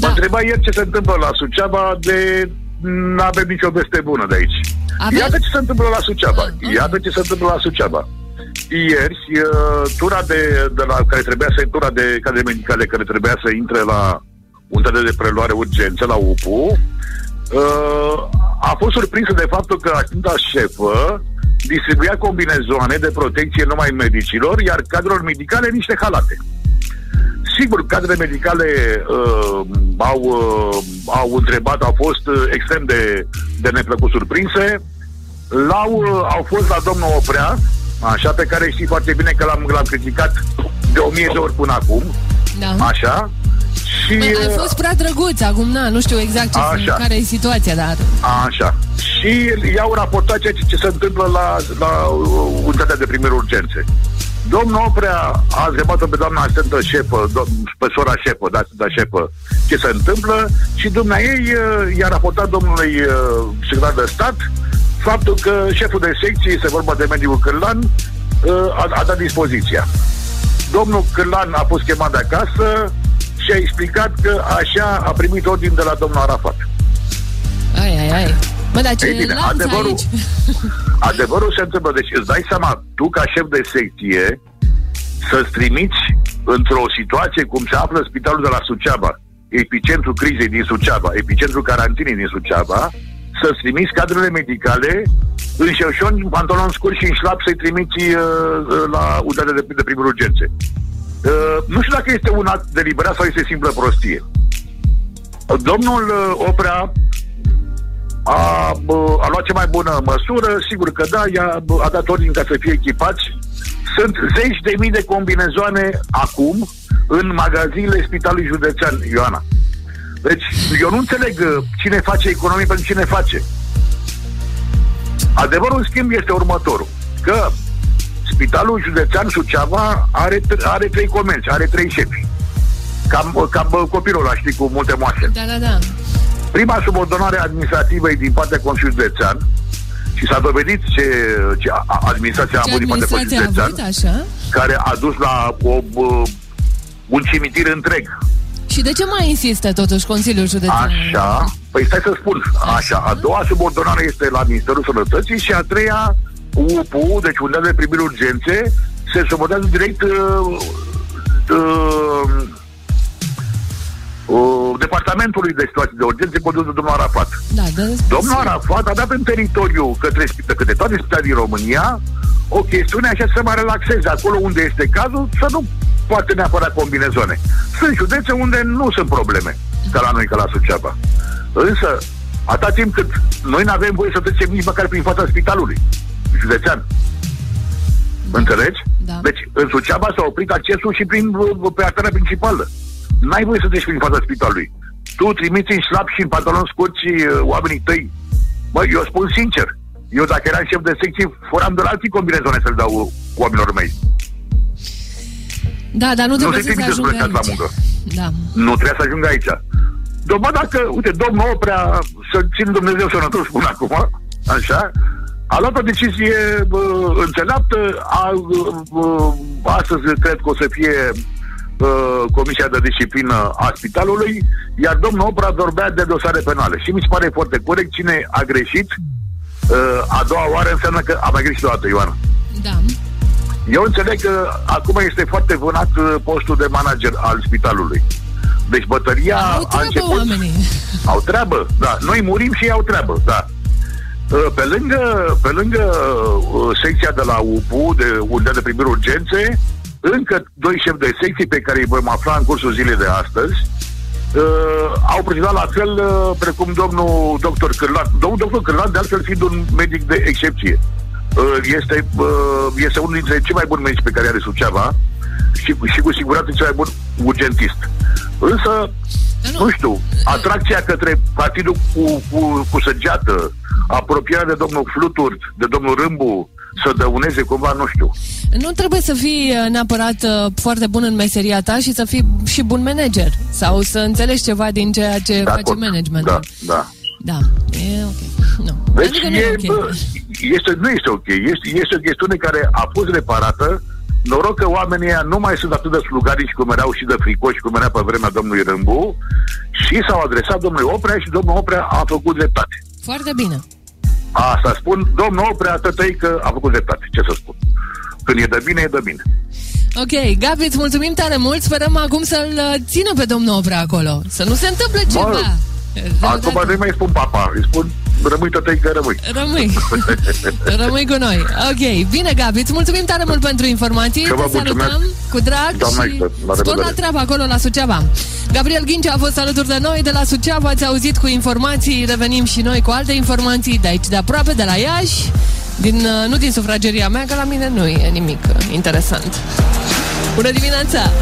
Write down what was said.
Da. Mă întreba ieri ce se întâmplă la Suceava de nu avem nicio veste bună de aici. Avem? Iată ce se întâmplă la Suceava. Ah, ok. Iată ce se întâmplă la Suceava. Ieri, uh, tura de, de la care trebuia să tura de cadre medicale care trebuia să intre la unitatea de preluare urgență, la UPU, uh, a fost surprinsă de faptul că asistenta șefă distribuia combinezoane de protecție numai medicilor, iar cadrelor medicale niște halate. Sigur, cadrele medicale uh, au, uh, au întrebat, au fost uh, extrem de, de neplăcut surprinse. L-au, uh, au fost la domnul Oprea, așa, pe care știi foarte bine că l-am, l-am criticat de o mie de ori până acum, Da. așa. Și, Băi, ai uh, fost prea drăguț, acum na, nu știu exact ce Așa. care e situația, dar... Așa. Și i-au raportat ceea ce, ce se întâmplă la, la uh, unitatea de primiri urgențe. Domnul Oprea a întrebat-o pe doamna asistentă șefă, dom- pe sora șefă, da, da șefă, ce se întâmplă și dumnea ei uh, i-a raportat domnului uh, secretar de stat faptul că șeful de secție, este vorba de medicul Cârlan, uh, a, a dat dispoziția. Domnul Cârlan a fost chemat de acasă și a explicat că așa a primit ordin de la domnul Arafat. Ai, ai, ai. Bă, dar ce Ei bine, lanț adevărul, aici? adevărul se întâmplă. Deci îți dai seama, tu ca șef de secție, să-ți trimiți într-o situație cum se află spitalul de la Suceava, epicentrul crizei din Suceava, epicentrul carantinei din Suceava, să-ți trimiți cadrele medicale în șerșoni, pantaloni scurți și în șlap să-i trimiți uh, uh, la unitatea de, de primiri urgențe. Uh, nu știu dacă este un act deliberat sau este simplă prostie. Domnul uh, Oprea a, bă, a luat cea mai bună măsură, sigur că da, i-a, bă, a dat ordin ca să fie echipați. Sunt zeci de mii de combinezoane acum în magazinele Spitalului Județean, Ioana. Deci, eu nu înțeleg uh, cine face economie pentru cine face. Adevărul, în schimb, este următorul. Că Spitalul Județean Suceava are, t- are trei comenzi, are trei șefi. Cam, cam bă, copilul ăla, știi, cu multe moașe. Da, da, da. Prima subordonare administrativă e din partea Consiliului Județean și s-a dovedit ce, ce a- a- administrația a Ce avut din partea administrație Consiliului a Județean, avut, așa? care a dus la o, bă, un cimitir întreg. Și de ce mai insistă totuși Consiliul Județean? Așa, păi stai să spun, așa, a doua subordonare este la Ministerul Sănătății și a treia UPU, deci unitatea de primiri urgențe, se subordonează direct uh, uh, uh, Departamentului de Situații de Urgențe condus de domnul Arafat. Da, da. Domnul Arafat a dat în teritoriu către, spi- către toate spitalele din România o chestiune așa să mă relaxeze. Acolo unde este cazul, să nu poate neapărat combinezoane. Sunt județe unde nu sunt probleme, ca la noi, ca la Suceava. Însă, atâta timp cât noi nu avem voie să trecem nici măcar prin fața spitalului județean. Înțelegi? Da. Deci, în Suceava s-a oprit accesul și prin, pe arteria principală. N-ai voie să treci prin fața spitalului. Tu trimiți în șlap și în pantaloni scurți uh, oamenii tăi. Mă, eu spun sincer, eu dacă eram șef de secție, furam de la alții combinezoane să-l dau uh, oamenilor mei. Da, dar nu Nu trebuie se să se trimite ajungă plecat la aici. muncă. Da. Nu trebuia să ajungă aici. Dovada că, uite, domnul Oprea, să țin Dumnezeu sănătos până acum, așa, a luat o decizie bă, înțeleaptă, a, bă, astăzi cred că o să fie bă, Comisia de Disciplină a Spitalului, iar domnul Oprea vorbea de dosare penale. Și mi se pare foarte corect cine a greșit, ă, a doua oară înseamnă că a mai greșit o dată, Ioana. Da. Eu înțeleg că acum este foarte vânat uh, postul de manager al spitalului. Deci bătăria Au a treabă început... oamenii. Au treabă, da. Noi murim și ei au treabă, da. Uh, Pe lângă, pe lângă uh, secția de la UPU, de unitatea de primiri urgențe, încă doi șefi de secție pe care îi vom afla în cursul zilei de astăzi, uh, au procedat la fel uh, precum domnul doctor Cârlan. Domnul doctor Cârlan, de altfel, fiind un medic de excepție. Uh, este, uh, este unul dintre cei mai buni medici pe care are Suceava și, și cu siguranță cel mai bun urgentist. Însă, Dar nu- nu știu, atracția către partidul cu, cu, cu săgeată, apropierea de domnul Flutur, de domnul Râmbu, să dăuneze cumva, nu știu. Nu trebuie să fii uh, neapărat uh, foarte bun în meseria ta și să fii și bun manager sau să înțelegi ceva din ceea ce De face acord. management. Da, da. Da, e ok. Nu. Deci adică nu e, e ok. bă, este, nu este ok. Este, este o chestiune care a fost reparată. Noroc că oamenii ăia nu mai sunt atât de slugarici cum erau și de fricoși cum era pe vremea domnului Râmbu Și s-au adresat domnului Oprea și domnul Oprea a făcut dreptate. Foarte bine. Asta spun, domnul Oprea tătăi că a făcut dreptate. Ce să spun? Când e de bine, e de bine. Ok, Gabi, îți mulțumim tare mult. Sperăm acum să-l uh, țină pe domnul Oprea acolo. Să nu se întâmple ceva. Acum nu mai spun papa, îi spun rămâi tătăi că rămâi. Rămâi. rămâi cu noi. Ok, bine Gabi, îți mulțumim tare mult pentru informații. Că vă Te salutăm cu drag Doamna și Ixtă, la spor la revedere. treabă acolo la Suceava. Gabriel Ghincea a fost alături de noi de la Suceava, ați auzit cu informații, revenim și noi cu alte informații de aici de aproape, de la Iași, din, uh, nu din sufrageria mea, că la mine nu e nimic uh, interesant. Bună dimineața!